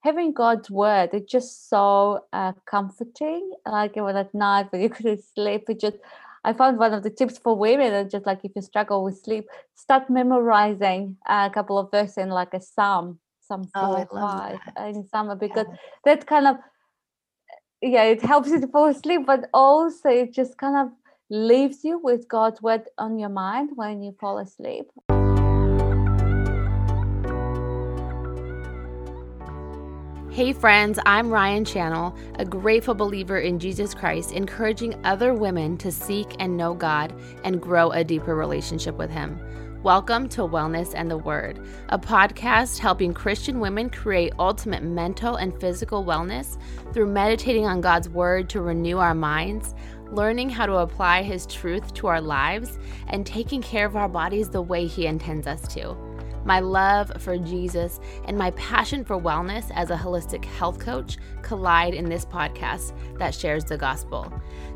having God's word, it's just so uh, comforting. Like even at night when you couldn't sleep, it just I found one of the tips for women is just like if you struggle with sleep, start memorizing a couple of verses in like a psalm, Psalm Oh, four or five in summer because Yeah. that kind of yeah, it helps you to fall asleep, but also it just kind of leaves you with God's word on your mind when you fall asleep. Hey, friends, I'm Ryan Channel, a grateful believer in Jesus Christ, encouraging other women to seek and know God and grow a deeper relationship with Him. Welcome to Wellness and the Word, a podcast helping Christian women create ultimate mental and physical wellness through meditating on God's Word to renew our minds, learning how to apply His truth to our lives, and taking care of our bodies the way He intends us to. My love for Jesus and my passion for wellness as a holistic health coach collide in this podcast that shares the gospel.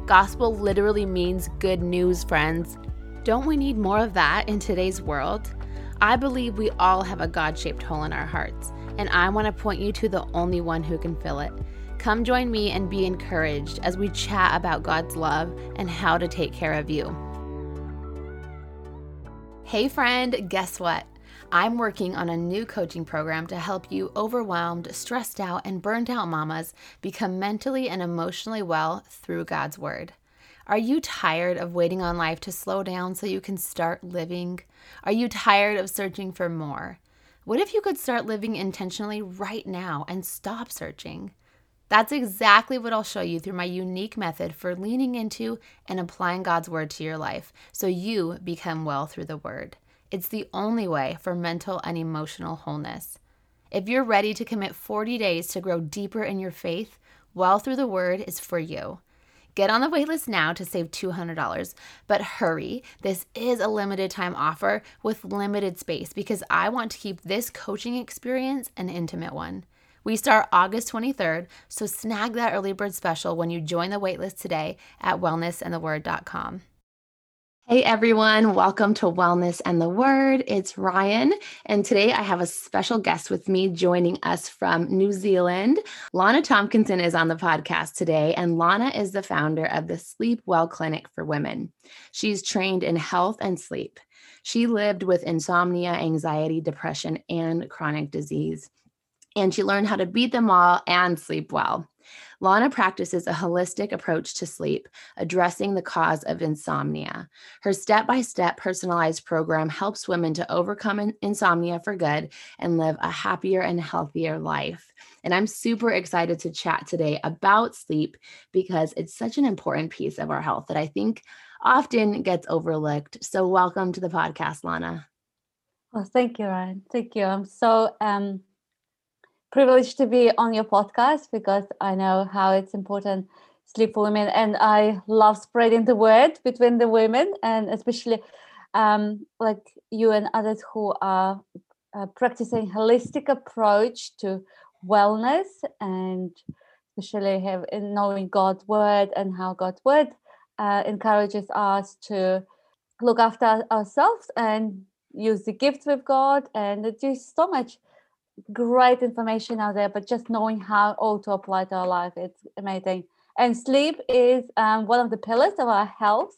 Gospel literally means good news, friends. Don't we need more of that in today's world? I believe we all have a God shaped hole in our hearts, and I want to point you to the only one who can fill it. Come join me and be encouraged as we chat about God's love and how to take care of you. Hey, friend, guess what? I'm working on a new coaching program to help you overwhelmed, stressed out, and burnt out mamas become mentally and emotionally well through God's Word. Are you tired of waiting on life to slow down so you can start living? Are you tired of searching for more? What if you could start living intentionally right now and stop searching? That's exactly what I'll show you through my unique method for leaning into and applying God's Word to your life so you become well through the Word. It's the only way for mental and emotional wholeness. If you're ready to commit 40 days to grow deeper in your faith, Well Through the Word is for you. Get on the waitlist now to save $200. But hurry, this is a limited time offer with limited space because I want to keep this coaching experience an intimate one. We start August 23rd, so snag that early bird special when you join the waitlist today at wellnessandtheword.com. Hey everyone, welcome to Wellness and the Word. It's Ryan, and today I have a special guest with me joining us from New Zealand. Lana Tompkinson is on the podcast today, and Lana is the founder of the Sleep Well Clinic for Women. She's trained in health and sleep. She lived with insomnia, anxiety, depression, and chronic disease, and she learned how to beat them all and sleep well. Lana practices a holistic approach to sleep, addressing the cause of insomnia. Her step by step personalized program helps women to overcome in- insomnia for good and live a happier and healthier life. And I'm super excited to chat today about sleep because it's such an important piece of our health that I think often gets overlooked. So, welcome to the podcast, Lana. Well, thank you, Ryan. Thank you. I'm so um, privileged to be on your podcast because I know how it's important sleep for women, and I love spreading the word between the women, and especially um, like you and others who are uh, practicing holistic approach to wellness and especially have in knowing God's word and how God's word uh, encourages us to look after ourselves and use the gifts with God and there's so much great information out there but just knowing how all to apply to our life it's amazing. And sleep is um, one of the pillars of our health.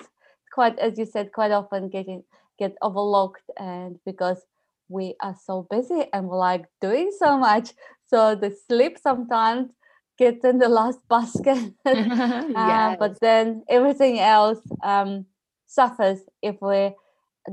Quite as you said quite often getting get overlooked and because we are so busy and we like doing so much so the sleep sometimes gets in the last basket. Uh, but then everything else um, suffers if we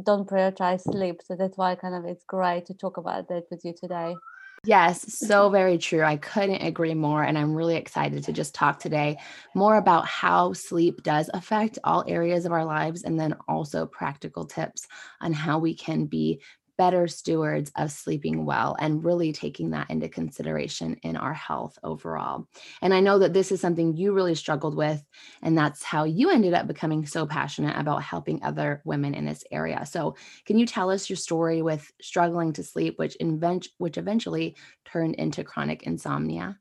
don't prioritize sleep. So that's why kind of it's great to talk about that with you today Yes, so very true. I couldn't agree more. And I'm really excited to just talk today more about how sleep does affect all areas of our lives, and then also practical tips on how we can be better stewards of sleeping well and really taking that into consideration in our health overall. And I know that this is something you really struggled with, and that's how you ended up becoming so passionate about helping other women in this area. So, can you tell us your story with struggling to sleep, which invent which eventually turned into chronic insomnia?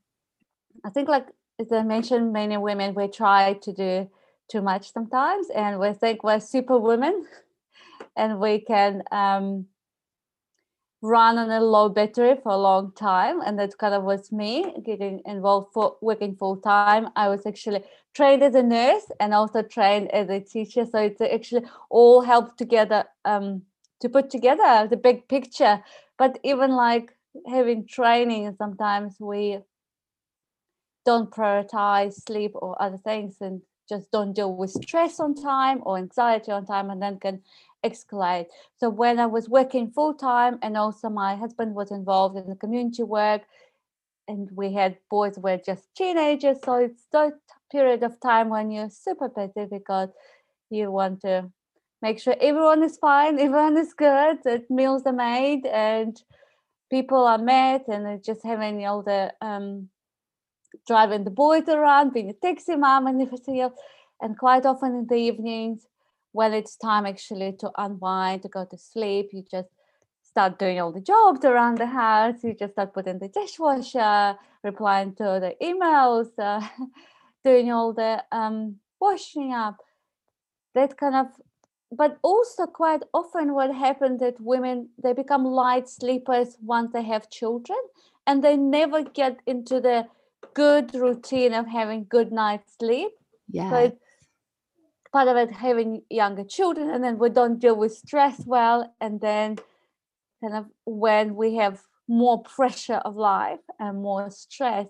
I think, like as I mentioned, many women we try to do too much sometimes, and we think we're super women, and we can um, run on a low battery for a long time and that kind of was me getting involved for working full time i was actually trained as a nurse and also trained as a teacher so it's actually all helped together um, to put together the big picture. But even like having training sometimes we don't prioritize sleep or other things and just don't deal with stress on time or anxiety on time and then can escalate. So when I was working full time and also my husband was involved in the community work and we had boys were just teenagers. So it's that period of time when you're super busy because you want to make sure everyone is fine, everyone is good, that meals are made and people are met and just having all the um, driving the boys around, being a taxi mom and everything else. And quite often in the evenings, when it's time actually to unwind, to go to sleep, you just start doing all the jobs around the house. You just start putting the dishwasher, replying to the emails, uh, doing all the um, washing up. That kind of, but also quite often what happens that women they become light sleepers once they have children, and they never get into the good routine of having good night's sleep. Yeah. So part of it having younger children and then we don't deal with stress well and then kind of when we have more pressure of life and more stress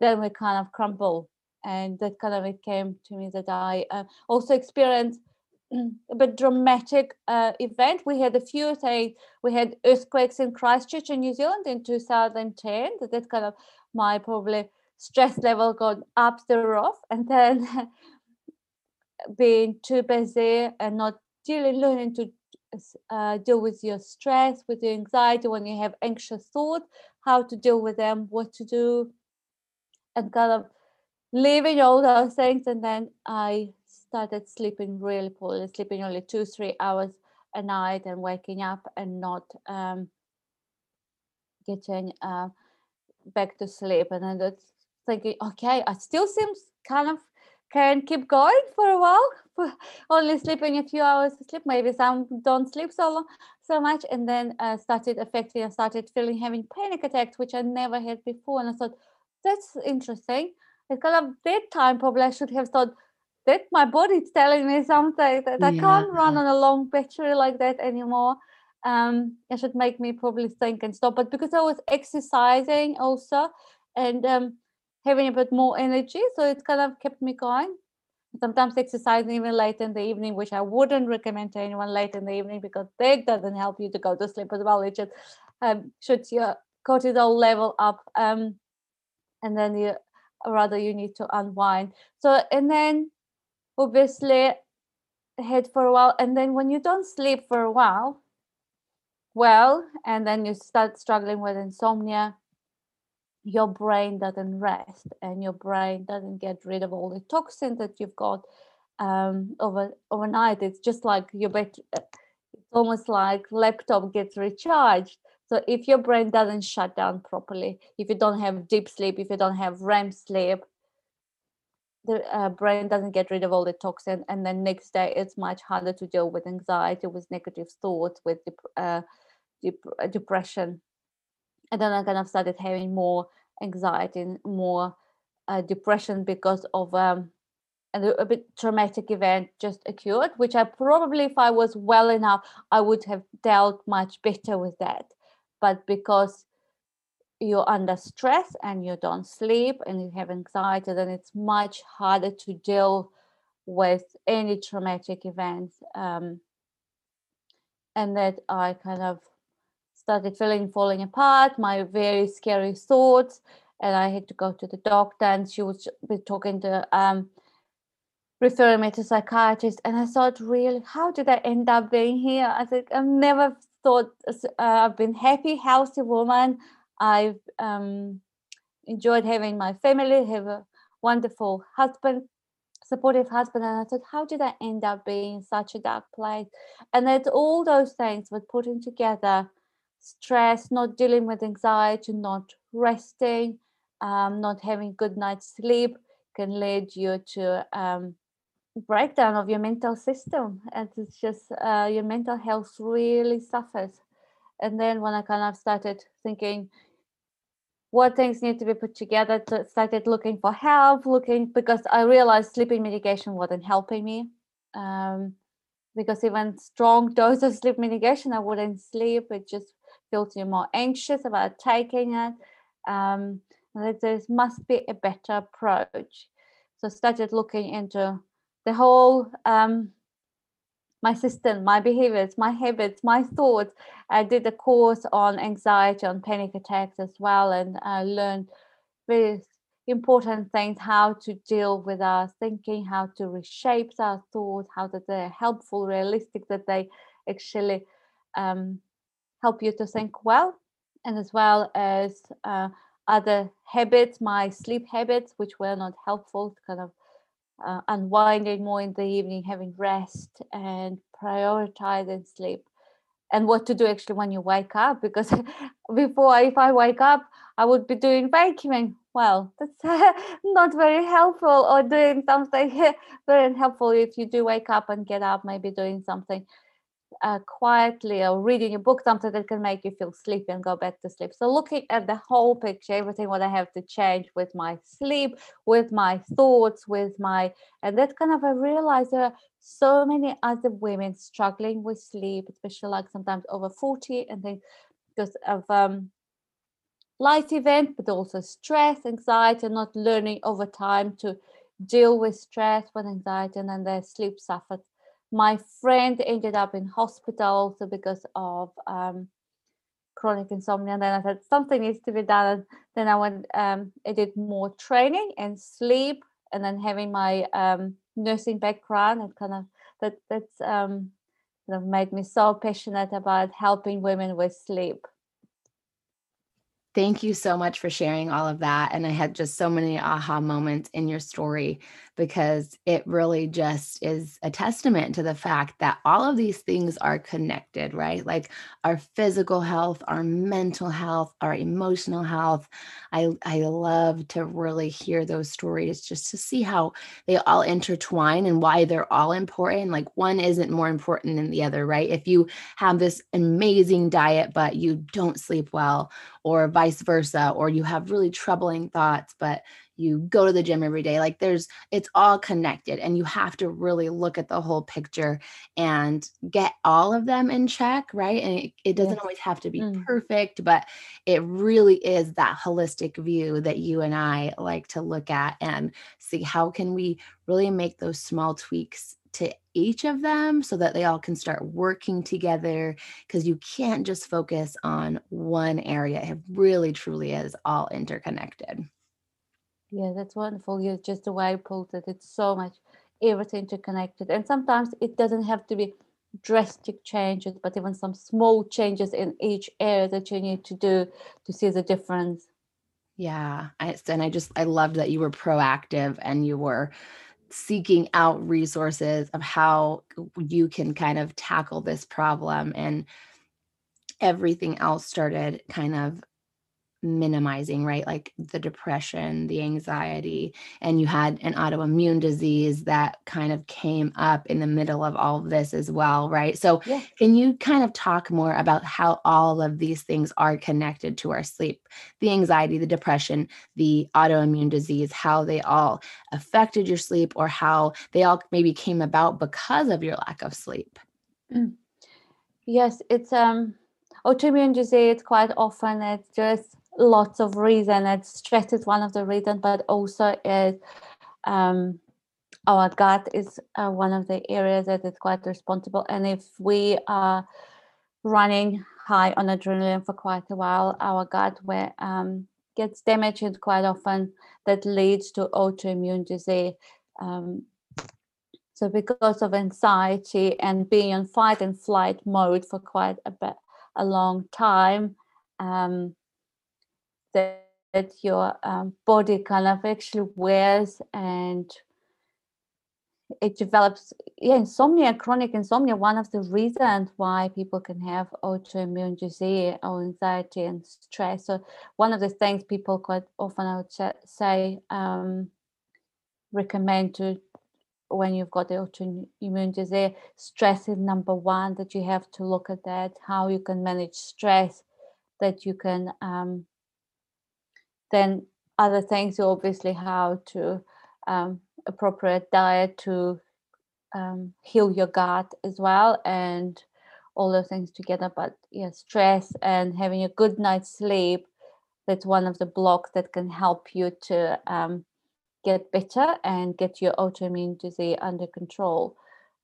then we kind of crumble. And that kind of it came to me that i uh, also experienced a bit dramatic uh, event. We had a few say we had earthquakes in christchurch in new zealand in 2010 that, that kind of my probably stress level got up the roof. And then being too busy and not really learning to uh, deal with your stress, with your anxiety when you have anxious thoughts, how to deal with them, what to do, and kind of leaving all those things. And then I started sleeping really poorly, sleeping only two, three hours a night and waking up and not um, getting uh, back to sleep. And then thinking, okay, I still seem kind of can keep going for a while only sleeping a few hours of sleep. Maybe some don't sleep so long so much. And then uh, started affecting i started feeling having panic attacks which i never had before. And i thought that's interesting. Because of that time probably i should have thought that my body's telling me something that i can't run on a long battery like that anymore. Um it should make me probably think and stop. But because i was exercising also and um having a bit more energy. So it kind of kept me going. Sometimes exercising even late in the evening, which I wouldn't recommend to anyone late in the evening because that doesn't help you to go to sleep as well. It just um, shoots your cortisol level up. Um, and then you rather you need to unwind. So and then obviously head for a while. And then when you don't sleep for a while, well, and then you start struggling with insomnia, your brain doesn't rest and your brain doesn't get rid of all the toxins that you've got um, over overnight. It's just like your bet. Uh, it's almost like laptop gets recharged. So if your brain doesn't shut down properly, if you don't have deep sleep, if you don't have REM sleep, the uh, brain doesn't get rid of all the toxin, and then next day it's much harder to deal with anxiety, with negative thoughts, with dep- uh, dep- uh, depression and then I kind of started having more anxiety and more uh, depression because of um, a, a bit traumatic event just occurred, which I probably, if I was well enough, I would have dealt much better with that. But because you're under stress and you don't sleep and you have anxiety, then it's much harder to deal with any traumatic events. Um, and that I kind of started feeling falling apart, my very scary thoughts, and I had to go to the doctor, and she was talking to um, referring me to psychiatrist, and I thought, really, how did I end up being here? I think I've never thought uh, I've been happy, healthy woman. I've um, enjoyed having my family, have a wonderful husband, supportive husband and i thought how did i end up being in such a dark place and that all those things were putting together stress, not dealing with anxiety, not resting, um, not having good night's sleep can lead you to um, breakdown of your mental system and it's just uh, your mental health really suffers and then when I kind of started thinking what things need to be put together, to started looking for help, looking because I realized sleeping medication wasn't helping me. Um, because even strong dose of sleep medication, I wouldn't sleep. It just feels you more anxious about taking it. Um, there must be a better approach. So started looking into the whole um, my system, my behaviors, my habits, my thoughts. I did a course on anxiety, on panic attacks as well, and I learned very important things how to deal with our thinking, how to reshape our thoughts, how that they're helpful, realistic, that they actually um, help you to think well, and as well as uh, other habits, my sleep habits, which were not helpful, kind of uh, unwinding more in the evening, having rest, and prioritizing sleep. And what to do actually when you wake up, because before, if I wake up, I would be doing vacuuming. Well, that's not very helpful, or doing something very helpful if you do wake up and get up, maybe doing something uh, quietly or reading a book, something that can make you feel sleepy and go back to sleep. So looking at the whole picture, everything what I have to change with my sleep, with my thoughts, with my and that kind of I realized there are so many other women struggling with sleep, especially like sometimes over 40 and things because of um life event, but also stress, anxiety, and not learning over time to deal with stress with anxiety and then their sleep suffered my friend ended up in hospital also because of um, chronic insomnia. And then I said something needs to be done. And then I went, um, I did more training and sleep, and then having my um, nursing background and kind of that that's um, kind of made me so passionate about helping women with sleep. Thank you so much for sharing all of that. And I had just so many aha moments in your story because it really just is a testament to the fact that all of these things are connected, right? Like our physical health, our mental health, our emotional health. I, I love to really hear those stories just to see how they all intertwine and why they're all important. Like one isn't more important than the other, right? If you have this amazing diet, but you don't sleep well, or vice versa, or you have really troubling thoughts, but you go to the gym every day like there's it's all connected and you have to really look at the whole picture and get all of them in check right and it, it doesn't always have to be mm. perfect but it really is that holistic view that you and i like to look at and see how can we really make those small tweaks to each of them so that they all can start working together because you can't just focus on one area it really truly is all interconnected yeah, that's wonderful. You just the way you pulled it. It's so much everything interconnected. And sometimes it doesn't have to be drastic changes, but even some small changes in each area that you need to do to see the difference. Yeah. I, and I just, I loved that you were proactive and you were seeking out resources of how you can kind of tackle this problem. And everything else started kind of minimizing, right? Like the depression, the anxiety, and you had an autoimmune disease that kind of came up in the middle of all of this as well, right? So, yeah. can you kind of talk more about how all of these things are connected to our sleep? The anxiety, the depression, the autoimmune disease, how they all affected your sleep or how they all maybe came about because of your lack of sleep? Mm. Yes, it's um autoimmune disease quite often it's just lots of reason. And stress is one of the reasons, but also is um, our gut is uh, one of the areas that is quite responsible. And if we are running high on adrenaline for quite a while, our gut where um, gets damaged quite often that leads to autoimmune disease. Um, so because of anxiety and being in fight and flight mode for quite a bit, a long time, um, that, that your um, body kind of actually wears and it develops yeah insomnia chronic insomnia one of the reasons why people can have autoimmune disease or anxiety and stress. So one of the things people quite often i would say um, recommend to when you've got the autoimmune disease, stress is number one that you have to look at that, how you can manage stress, that you can um, then other things you obviously how to um, appropriate diet to um, heal your gut as well and all those things together. But yeah stress and having a good night's sleep that's one of the blocks that can help you to um, get better and get your autoimmune disease under control.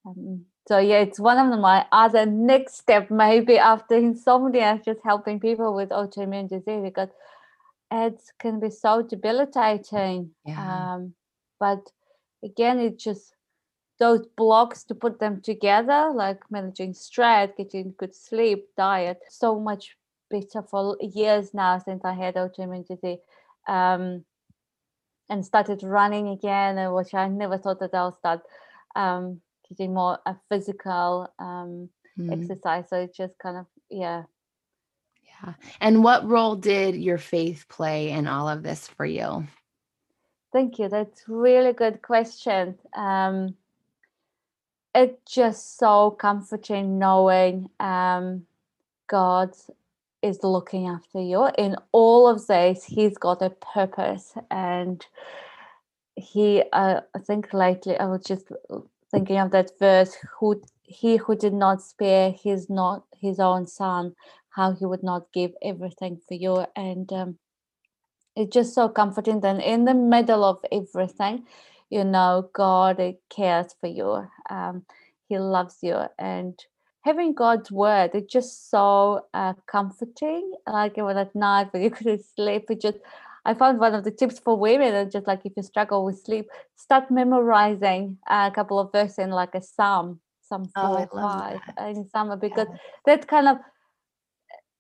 Um, so yeah it's one of my other next step maybe after insomnia just helping people with autoimmune disease because it can be so debilitating yeah. um, but again it's just those blocks to put them together like managing stress getting good sleep diet so much better for years now since i had autoimmune disease um, and started running again which i never thought that i'll start um, getting more a physical um, mm. exercise so it's just kind of yeah yeah. And what role did your faith play in all of this for you? Thank you. That's really good question. Um, it's just so comforting knowing um, God is looking after you in all of this. He's got a purpose, and he. Uh, I think lately I was just thinking of that verse: "Who he who did not spare his not his own son, how he would not give everything for you and um, it's just so comforting that in the middle of everything you know god cares for you um, he loves you and having god's word it's just so uh, comforting like even at night when you couldn't sleep it just I found one of the tips for women and just like if you struggle with sleep, start memorizing a couple of verses in like a psalm, Psalm four oh, five, in summer because yeah. that kind of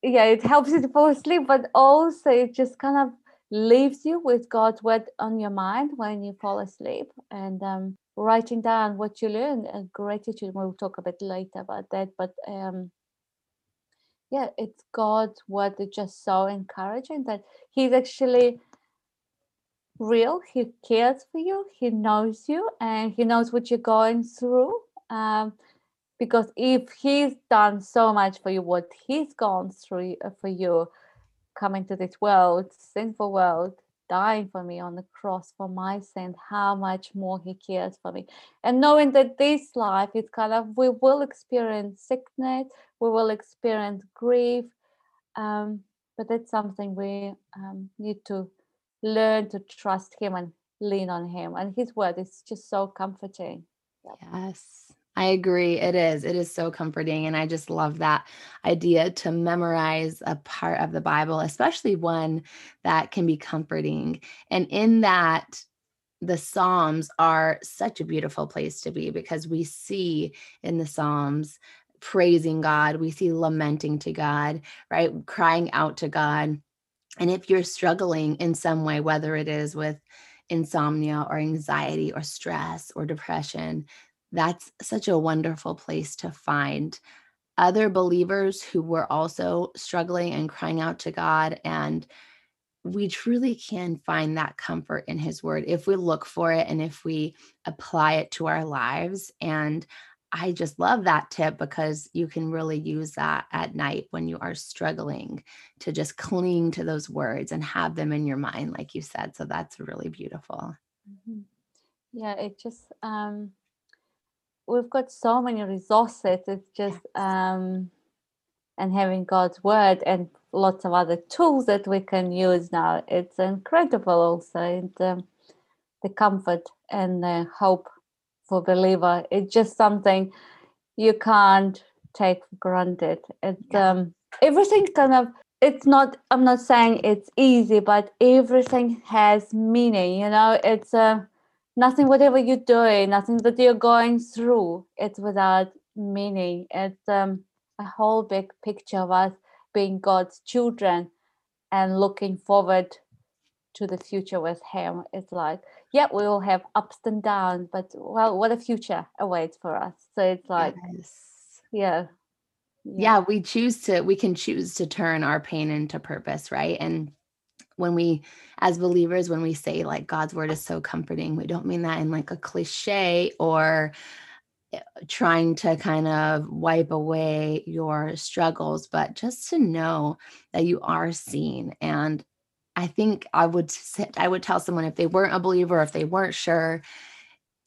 yeah, it helps you to fall asleep, but also it just kind of leaves you with God's word on your mind when you fall asleep and um, writing down what you learn and gratitude. We'll talk a bit later about that, but um, yeah, it's God's word is just so encouraging that He's actually real. He cares for you. He knows you, and He knows what you're going through. Um, because if he's done so much for you what he's gone through uh, for you coming to this world sinful world dying for me on the cross for my sin how much more he cares for me? And knowing that this life is kind of we will experience sickness we will experience grief um, but that's something we um, need to learn to trust him and lean on him. And his word is just so comforting. Yes I agree. It is. It is so comforting. And I just love that idea to memorize a part of the Bible, especially one that can be comforting. And in that, the Psalms are such a beautiful place to be because we see in the Psalms praising God, we see lamenting to God, right? Crying out to God. And if you're struggling in some way, whether it is with insomnia or anxiety or stress or depression, that's such a wonderful place to find other believers who were also struggling and crying out to God. And we truly can find that comfort in His Word if we look for it and if we apply it to our lives. And I just love that tip because you can really use that at night when you are struggling to just cling to those words and have them in your mind, like you said. So that's really beautiful. Mm-hmm. Yeah, it just, um, we've got so many resources it's just um and having god's word and lots of other tools that we can use now it's incredible also and um, the comfort and the hope for believer. It's just something you can't take for granted. It's yeah. um everything kind of it's not i'm not saying it's easy but everything has meaning you know? It's a uh, nothing whatever you're doing nothing that you're going through it's without meaning. It's um, a whole big picture of us being god's children and looking forward to the future with him. It's like yeah we will have ups and downs but well what a future awaits for us. So it's like yes. yeah, yeah yeah. we choose to we can choose to turn our pain into purpose right? And when we as believers when we say like god's word is so comforting we don't mean that in like a cliche or eh, trying to kind of wipe away your struggles but just to know that you are seen and i think i would sit, i would tell someone if they weren't a believer if they weren't sure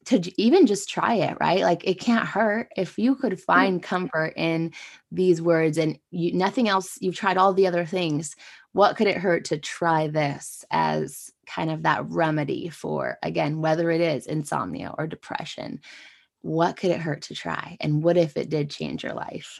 to even just try it, right? Like it can't hurt if you could mm. find comfort in these words and you nothing else you've tried all the other things. What could it hurt to try this as kind of that remedy for again whether it is insomnia or depression? What could it hurt to try? And what if it did change your life?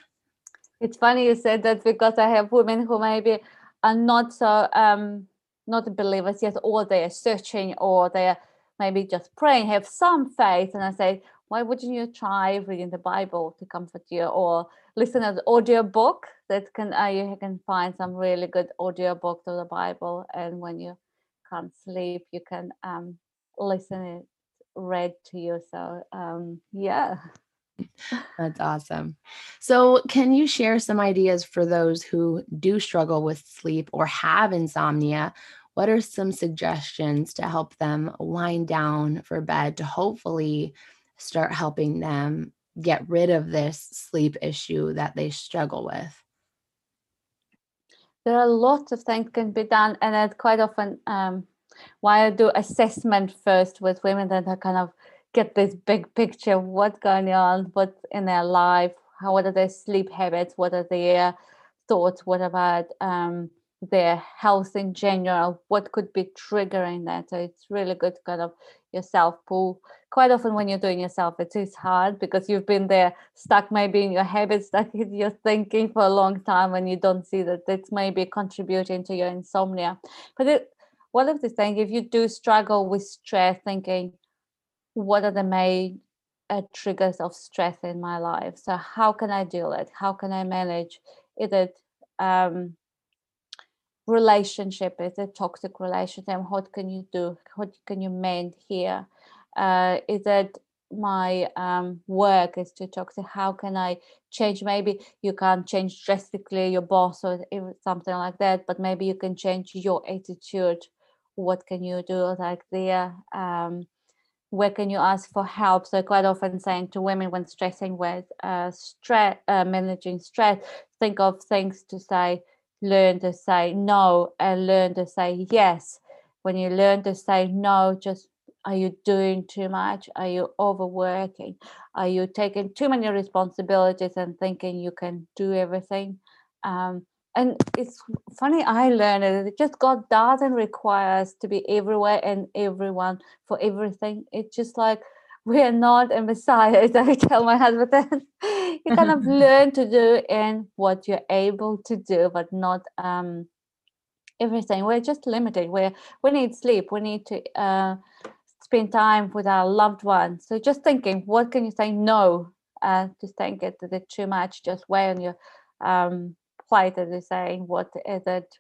It's funny you said that because I have women who maybe are not so um not believers yet or they're searching or they're maybe just praying, have some faith. And I say, why wouldn't you try reading the Bible to comfort you or listen to an audio book that can uh, you can find some really good audio book to the Bible and when you can't sleep you can um, listen it read to you. So um, yeah. That's awesome. So can you share some ideas for those who do struggle with sleep or have insomnia? What are some suggestions to help them wind down for bed to hopefully start helping them get rid of this sleep issue that they struggle with? There are lots of things can be done, and it's quite often um, why I do assessment first with women that I kind of get this big picture of what's going on, what's in their life, how what are their sleep habits, what are their thoughts, what about um, their health in general, what could be triggering that. So it's really good to kind of yourself pull. Quite often when you're doing yourself, it is hard because you've been there stuck maybe in your habits, stuck in your thinking for a long time and you don't see that it's maybe contributing to your insomnia. But it, one of the things, if you do struggle with stress, thinking, what are the main uh, triggers of stress in my life? So how can I deal it? How can I manage? Is it um, relationship is a toxic relationship what can you do what can you mend here? Uh, is it my um, work is too toxic how can i change? Maybe you can't change drastically your boss or something like that but maybe you can change your attitude. What can you do like there? Um, where can you ask for help? So quite often saying to women when stressing with uh, stress uh, managing stress think of things to say learn to say no and learn to say yes. When you learn to say no, just are you doing too much? Are you overworking? Are you taking too many responsibilities and thinking you can do everything? Um, and it's funny, I learned it just God doesn't require us to be everywhere and everyone for everything. It's just like we are not a messiah as i tell my husband that you kind of learn to do in what you're able to do but not um, everything. We're just limited. We we need sleep. We need to uh, spend time with our loved ones. So just thinking what can you say no? Uh, to think it that it's too much? Just weigh on your um, plate as they saying what is it?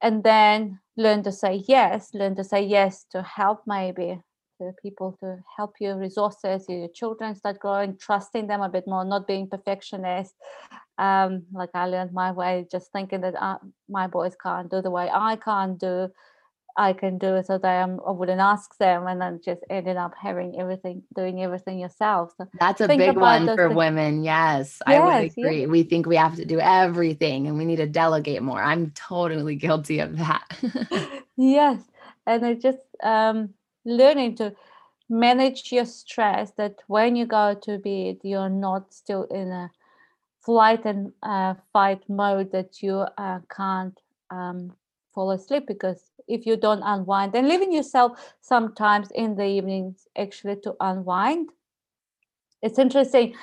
And then learn to say yes learn to say yes to help maybe to people to help you, resources, your children start growing, trusting them a bit more, not being perfectionist. Um, like I learned my way, just thinking that uh, my boys can't do the way I can't do. I can do it so that I'm, I wouldn't ask them and then just ended up having everything, doing everything yourself. So That's a big one for things. women. Yes, yes, I would agree. Yes. We think we have to do everything and we need to delegate more. I'm totally guilty of that. yes. And it just, um, learning to manage your stress that when you go to bed you're not still in a flight and uh, fight mode that you uh, can't um, fall asleep because if you don't unwind and leaving yourself sometimes in the evenings actually to unwind. It's interesting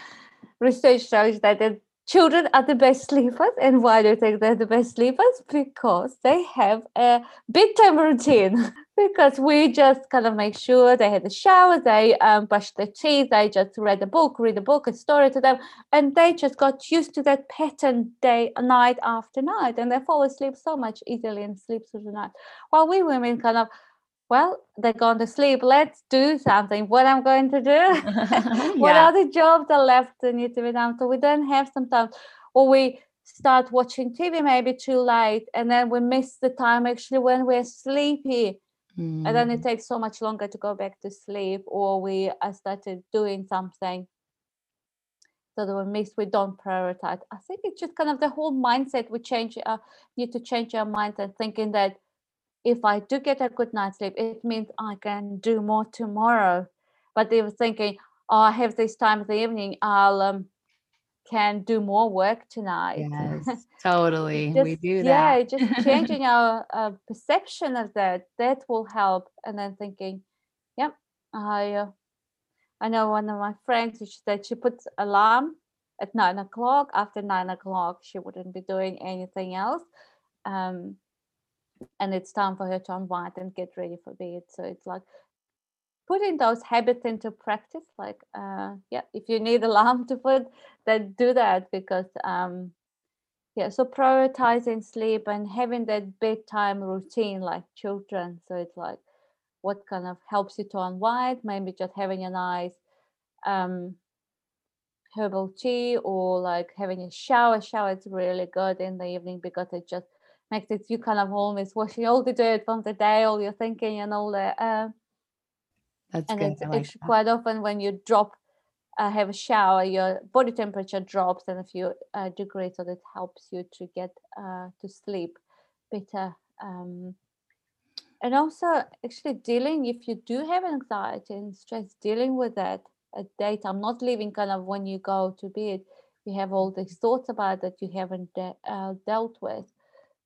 research shows that the children are the best sleepers and why do you think they're the best sleepers because they have a bedtime routine because we just kind of make sure they had a shower, they um, brushed their teeth, they just read a book, read a book, a story to them, and they just got used to that pattern day, night after night, and they fall asleep so much easily and sleep through the night. While we women kind of, well, they're going to sleep. Let's do something. What I'm going to do? yeah. what are the jobs that left that need to be done? So we don't have sometimes, or we start watching tv maybe too late and then we miss the time actually when we're sleepy mm. and then it mm. takes so much longer to go back to sleep or we are started doing something so that we miss we don't prioritize i think it's just kind of the whole mindset we change uh, need to change our mindset thinking that if i do get a good night's sleep it means i can do more tomorrow but they were thinking oh i have this time of the evening i'll um, can do more work tonight yes totally just, we do that yeah just changing our uh, perception of that that will help and then thinking yep i uh, I know one of my friends, she said she puts alarm at nine o'clock. After nine o'clock, she wouldn't be doing anything else. Um, and it's time for her to unwind and get ready for bed. So it's like putting those habits into practice. Like, uh, yeah, if you need alarm to put, then do that because, um, yeah. So prioritizing sleep and having that bedtime routine like children. So it's like what kind of helps you to unwind maybe just having a nice um, herbal tea or like having a shower shower is really good in the evening because it just makes it you kind of almost washing all the dirt from the day all your thinking and all that uh, that's and good. it's, like it's quite often when you drop uh, have a shower your body temperature drops and a few uh, degrees so that helps you to get uh, to sleep better um, and also actually dealing if you do have anxiety and stress dealing with that at daytime. Not leaving kind of when you go to bed. You have all these thoughts about that you haven't de- uh, dealt with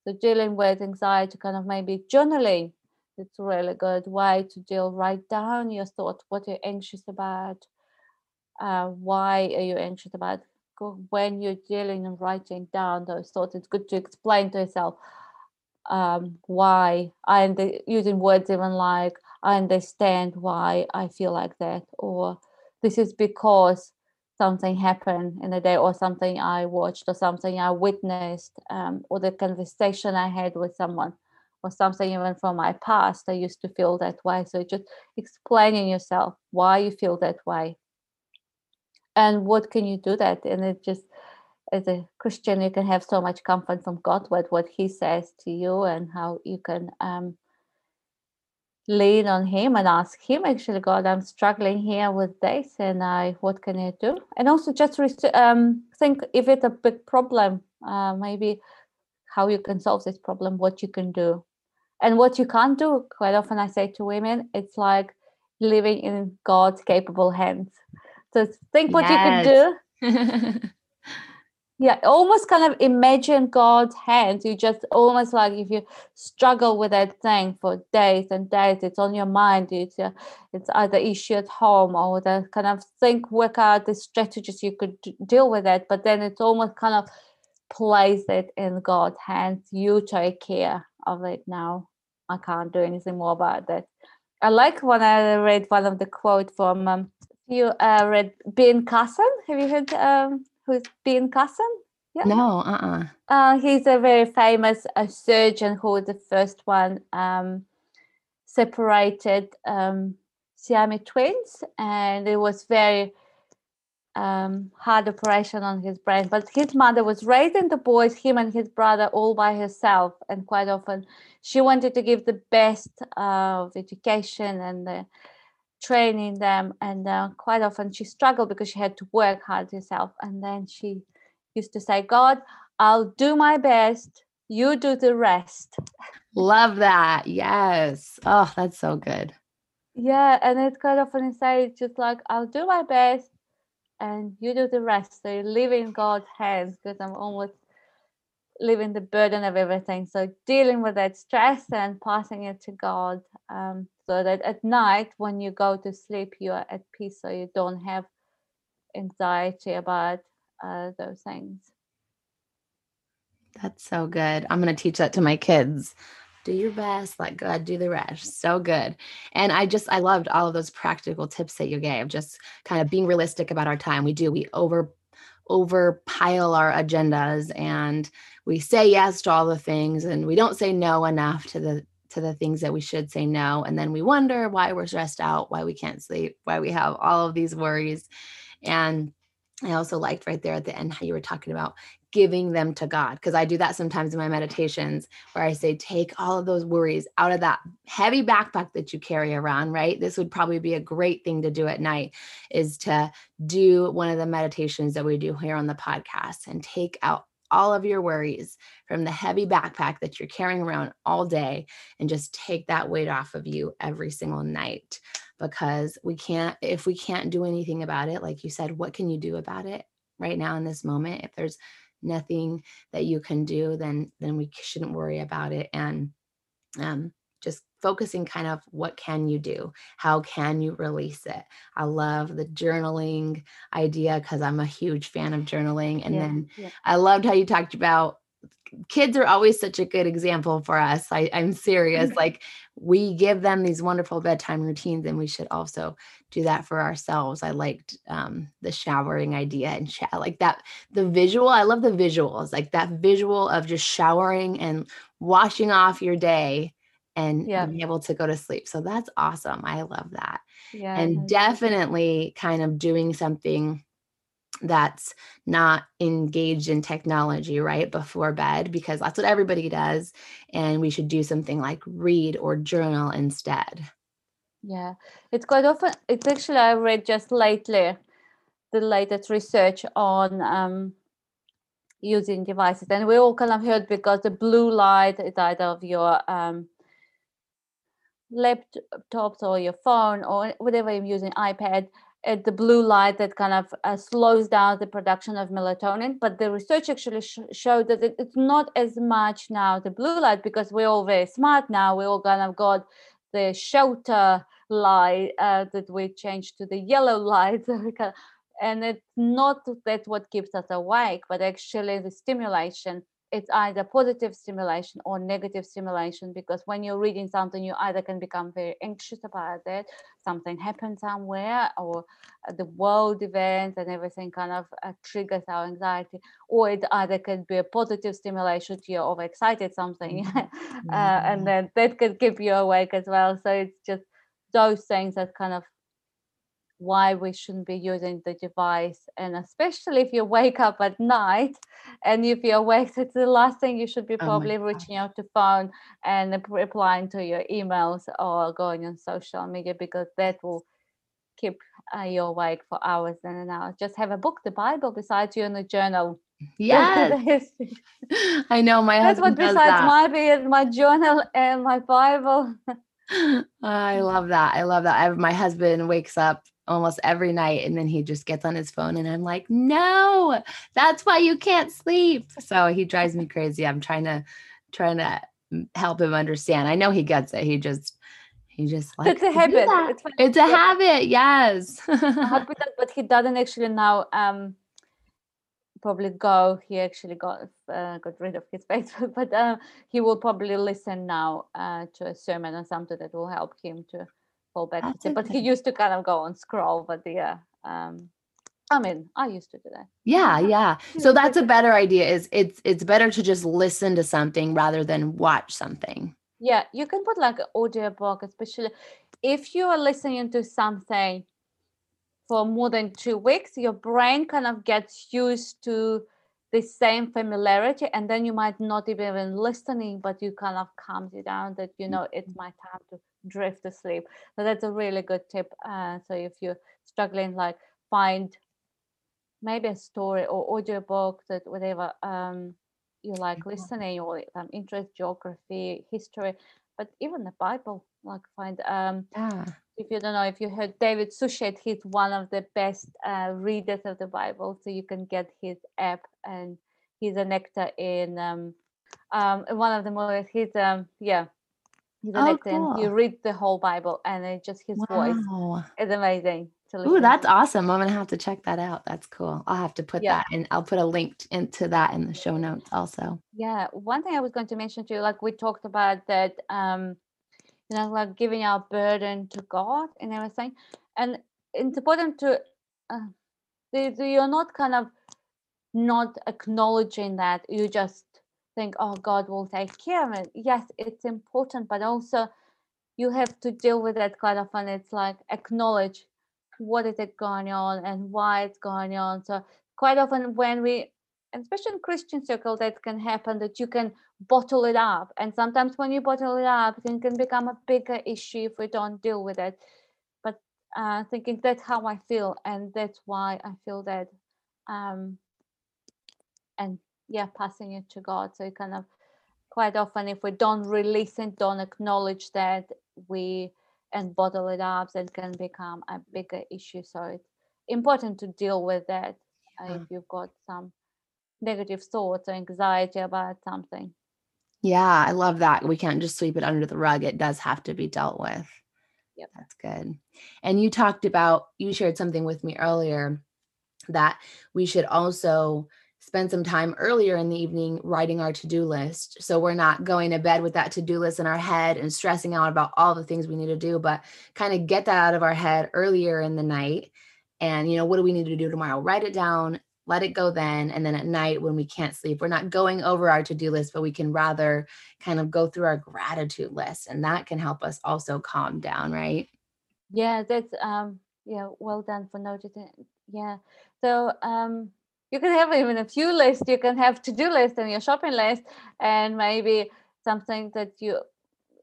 so dealing with anxiety kind of maybe journaling it's a really good way to deal write down your thoughts what you're anxious about uh, why are you anxious about when you're dealing and writing down those thoughts it's good to explain to yourself um, why I'm using words even like I understand why I feel like that, or this is because something happened in the day, or something I watched, or something I witnessed, um, or the conversation I had with someone, or something even from my past. I used to feel that way. So just explaining yourself why you feel that way, and what can you do that, and it just as a Christian, you can have so much comfort from God with what He says to you and how you can um, lean on Him and ask Him. Actually, God, I'm struggling here with this, and I what can I do? And also just um, think if it's a big problem, uh, maybe how you can solve this problem, what you can do, and what you can't do. Quite often, I say to women, it's like living in God's capable hands. So think what yes. you can do. yeah almost kind of imagine god's hands. You just almost like if you struggle with that thing for days and days it's on your mind. It's uh, it's either issue at home or the kind of think work out the strategies you could deal with it but then it's almost kind of place it in god's hands. You take care of it now. I can't do anything more about that. I like when i read one of the quote from um, you uh, read ben carson. Have you heard um, who's Ben Carson? Yeah. No, uh-uh. Uh, he's a very famous uh, surgeon who was the first one um, separated um, Siamese twins, and it was very um, hard operation on his brain. But his mother was raising the boys, him and his brother, all by herself, and quite often she wanted to give the best uh, of education and the training them and uh, quite often she struggled because she had to work hard herself and then she used to say god i'll do my best you do the rest. Love that. Yes. Oh that's so good. Yeah and it's quite often say it's just like i'll do my best and you do the rest. So you live in god's hands because i'm almost living the burden of everything. So dealing with that stress and passing it to god um, so that at night when you go to sleep you are at peace so you don't have anxiety about uh, those things. That's so good. I'm going to teach that to my kids. Do your best let god do the rest. So good. And i just i loved all of those practical tips that you gave just kind of being realistic about our time. We do we over over pile our agendas and we say yes to all the things and we don't say no enough to the to the things that we should say no. And then we wonder why we're stressed out, why we can't sleep, why we have all of these worries. And I also liked right there at the end how you were talking about giving them to God. Because I do that sometimes in my meditations where I say, take all of those worries out of that heavy backpack that you carry around, right? This would probably be a great thing to do at night is to do one of the meditations that we do here on the podcast and take out all of your worries from the heavy backpack that you're carrying around all day and just take that weight off of you every single night because we can't if we can't do anything about it like you said what can you do about it right now in this moment if there's nothing that you can do then then we shouldn't worry about it and um just focusing kind of what can you do how can you release it i love the journaling idea because i'm a huge fan of journaling and yeah, then yeah. i loved how you talked about kids are always such a good example for us. I, am serious. Mm-hmm. like we give them these wonderful bedtime routines, and we should also do that for ourselves. I liked um, the showering idea and sh- like that. The visual, I love the visuals, like that visual of just showering and washing off your day and yeah. being able to go to sleep. So that's awesome. I love that. Yeah, and definitely kind of doing something that's not engaged in technology right before bed because that's what everybody does and we should do something like read or journal instead. Yeah it's quite often it's actually i read just lately the latest research on um, using devices and we all kind of heard because the blue light is either of your um, laptops or your phone or whatever you're using ipad at the blue light that kind of uh, slows down the production of melatonin. But the research actually sh- showed that it, it's not as much now the blue light because we're all very smart now. We all kind of got the shelter light uh, that we changed to the yellow light. and it's not that what keeps us awake, but actually the stimulation it's either positive stimulation or negative stimulation because when you're reading something you either can become very anxious about it something happened somewhere or the world event and everything kind of uh, triggers our anxiety or it either can be a positive stimulation to you overexcited something mm-hmm. uh, and mm-hmm. then that could keep you awake as well so it's just those things that kind of why we shouldn't be using the device and especially if you wake up at night and if you're awake it's the last thing you should be oh probably oh reaching out to phone and replying to your emails or going on social media because that will keep uh, you awake for hours and an hour just have a book the bible beside you in a journal yes i know my that's what besides my my journal and my bible I love that. I love that. I, my husband wakes up almost every night and then he just gets on his phone and I'm like, "No, that's why you can't sleep." So he drives me crazy. I'm trying to trying to help him understand. I know he gets it. He just he just like it's a habit. It's, it's, a habit. Yes. but he doesn't actually now um probably go he actually got uh, got rid of his facebook but uh, he will probably listen now uh, to a sermon or something that will help him to fall back to but he used to kind of go and scroll but yeah um I mean, I used to do that. Yeah, yeah. So that's a better idea is it's it's better to just listen to something rather than watch something. Yeah, you can put like an audio book, especially if you are listening to something for more than two weeks, your brain kind of gets used to the same familiarity, and then you might not even listening, but you kind of calms you down that you know it's my time to drift to sleep. So that's a really good tip. Uh, so if you're struggling, like find maybe a story or audiobook that whatever um, you like listening or um, interest geography, history, but even the Bible, like find um, yeah if you don't know if you heard David Suchet, he's one of the best uh, readers of the Bible. So you can get his app, and he's an actor in um, um, one of the movies. He's um, yeah, he's an oh, actor, cool. and you read the whole Bible, and it's just his wow. voice is amazing. Oh, that's awesome! I'm gonna have to check that out. That's cool. I'll have to put yeah. that, and I'll put a link into that in the show notes also. Yeah, one thing I was going to mention to you, like we talked about that. Um, you know like giving our burden to god and everything and it's important to uh, you're not kind of not acknowledging that you just think oh god will take care? Of it yes it's important but also you have to deal with that quite often it's like acknowledge what is it going on and why it's going on. So quite often when we especially in christian circle that can happen that you can bottle it up. And sometimes when you bottle it up it can become a bigger issue if we don't deal with it. But uh, thinking that's how i feel and that's why i feel that um and yeah passing it to god so kind of quite often if we don't release it don't acknowledge that we and bottle it up that can become a bigger issue so it's important to deal with that uh, if you've got some negative thoughts or anxiety about something. Yeah, I love that. We can't just sweep it under the rug. It does have to be dealt with. Yep. That's good. And you talked about, you shared something with me earlier that we should also spend some time earlier in the evening writing our to do list. So we're not going to bed with that to do list in our head and stressing out about all the things we need to do, but kind of get that out of our head earlier in the night. And, you know, what do we need to do tomorrow? Write it down let it go then. And then at night when we can't sleep, we're not going over our to do list, but we can rather kind of go through our gratitude list. And that can help us also calm down, right? Yeah, that's, um, yeah, well done for noticing. Yeah. So, um, you can have even a few lists. You can have to do list and your shopping list, and maybe something that you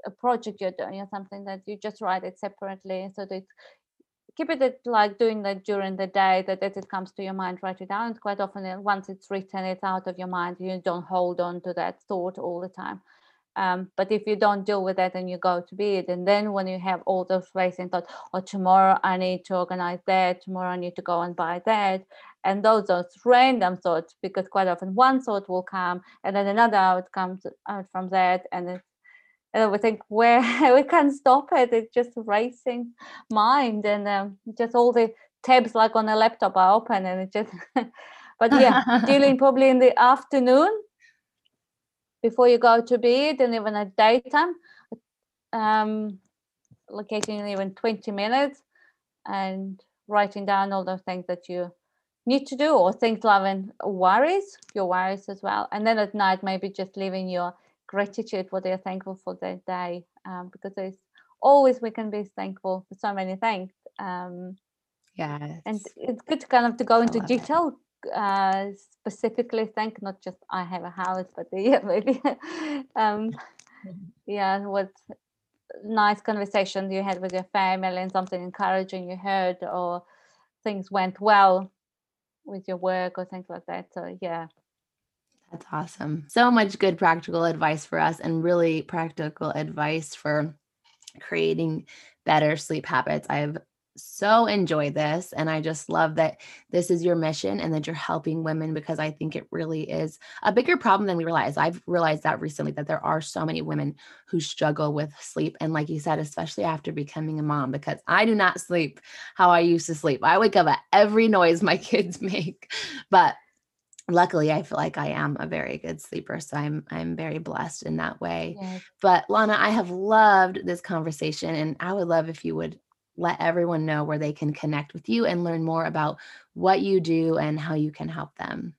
a project you're doing or something that you just write it separately so that keep it like doing that during the day that as it comes to your mind write it down. Quite often once it's written it's out of your mind. You don't hold on to that thought all the time. Um, but if you don't deal with that and you go to bed and then when you have all those racing thoughts oh tomorrow i need to organize that. Tomorrow i need to go and buy that and those are random thoughts because quite often one thought will come and then another out comes out from that and it's and we think where we can't stop it it's just racing mind and um, just all the tabs like on a laptop are open and it just but yeah dealing probably in the afternoon before you go to bed and even at daytime um locating even 20 minutes and writing down all the things that you need to do or things loving worries your worries as well. And then at night maybe just leaving your gratitude what they're thankful for that day um, because there's always we can be thankful for so many things um, yeah and it's good to kind of to go into detail uh, specifically thank not just i have a house but yeah maybe um, yeah what nice conversation you had with your family and something encouraging you heard or things went well with your work or things like that so yeah that's awesome. So much good practical advice for us and really practical advice for creating better sleep habits. I've so enjoy this and I just love that this is your mission and that you're helping women because I think it really is a bigger problem than we realize. I've realized that recently that there are so many women who struggle with sleep and like you said especially after becoming a mom because I do not sleep how I used to sleep. I wake up at every noise my kids make. But luckily i feel like i am a very good sleeper so i'm i'm very blessed in that way yes. but lana i have loved this conversation and i would love if you would let everyone know where they can connect with you and learn more about what you do and how you can help them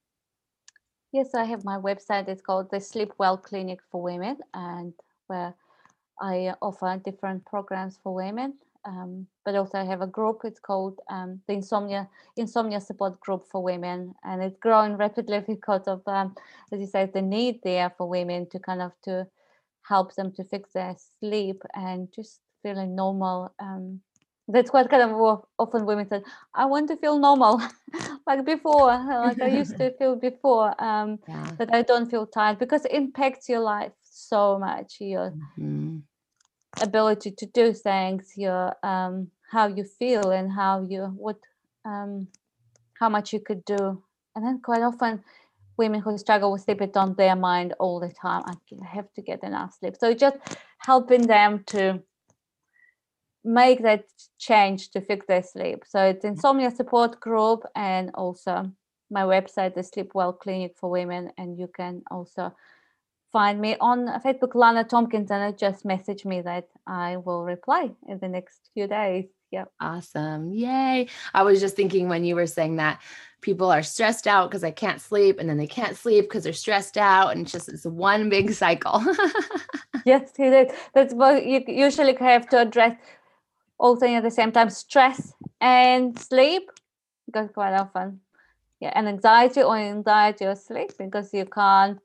yes i have my website it's called the sleep well clinic for women and where i offer different programs for women um, but also I have a group. It's called um, the Insomnia Insomnia Support Group for Women, and it's growing rapidly because of, um, as you said, the need there for women to kind of to help them to fix their sleep and just feeling normal. Um, that's what kind of often women said I want to feel normal, like before, like I used to feel before. Um, yeah. That I don't feel tired because it impacts your life so much. Your mm-hmm ability to do things your um, how you feel and how you what um, how much you could do and then quite often women who struggle with sleep it's on their mind all the time i have to get enough sleep so just helping them to make that change to fix their sleep so it's mm-hmm. insomnia support group and also my website the sleep well clinic for women and you can also find me on Facebook, Lana Tompkins, and just message me that I will reply in the next few days. Yep. Awesome. Yay. I was just thinking when you were saying that people are stressed out because I can't sleep and then they can't sleep because they're stressed out and it's just it's one big cycle. yes, it is. That's what you usually have to address things at the same time, stress and sleep, because quite often yeah, and anxiety or anxiety or sleep because you can't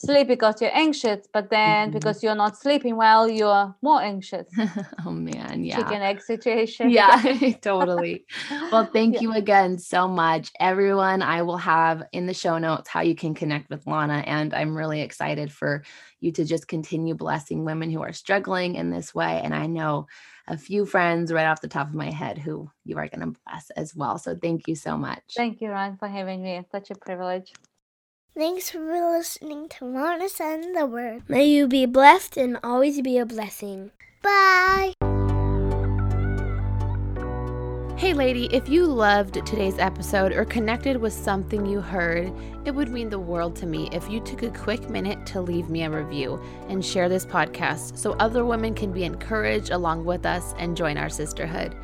sleep because you're anxious, but then Mhm. because you're not sleeping well, you're more anxious. oh man, yeah. Chicken egg situation. Yeah, totally. Well, thank Yeah. you again so much, everyone. I will have in the show notes how you can connect with Lana, and I'm really excited for you to just continue blessing women who are struggling in this way. And I know a few friends right off the top of my head who you are going to bless as well. So thank you so much. Thank you, Ryan, for having me. It's such a privilege. Thanks for listening to Lana and the Word. May you be blessed and always be a blessing. Bye. Hey, lady, if you loved today's episode or connected with something you heard, it would mean the world to me if you took a quick minute to leave me a review and share this podcast so other women can be encouraged along with us and join our sisterhood.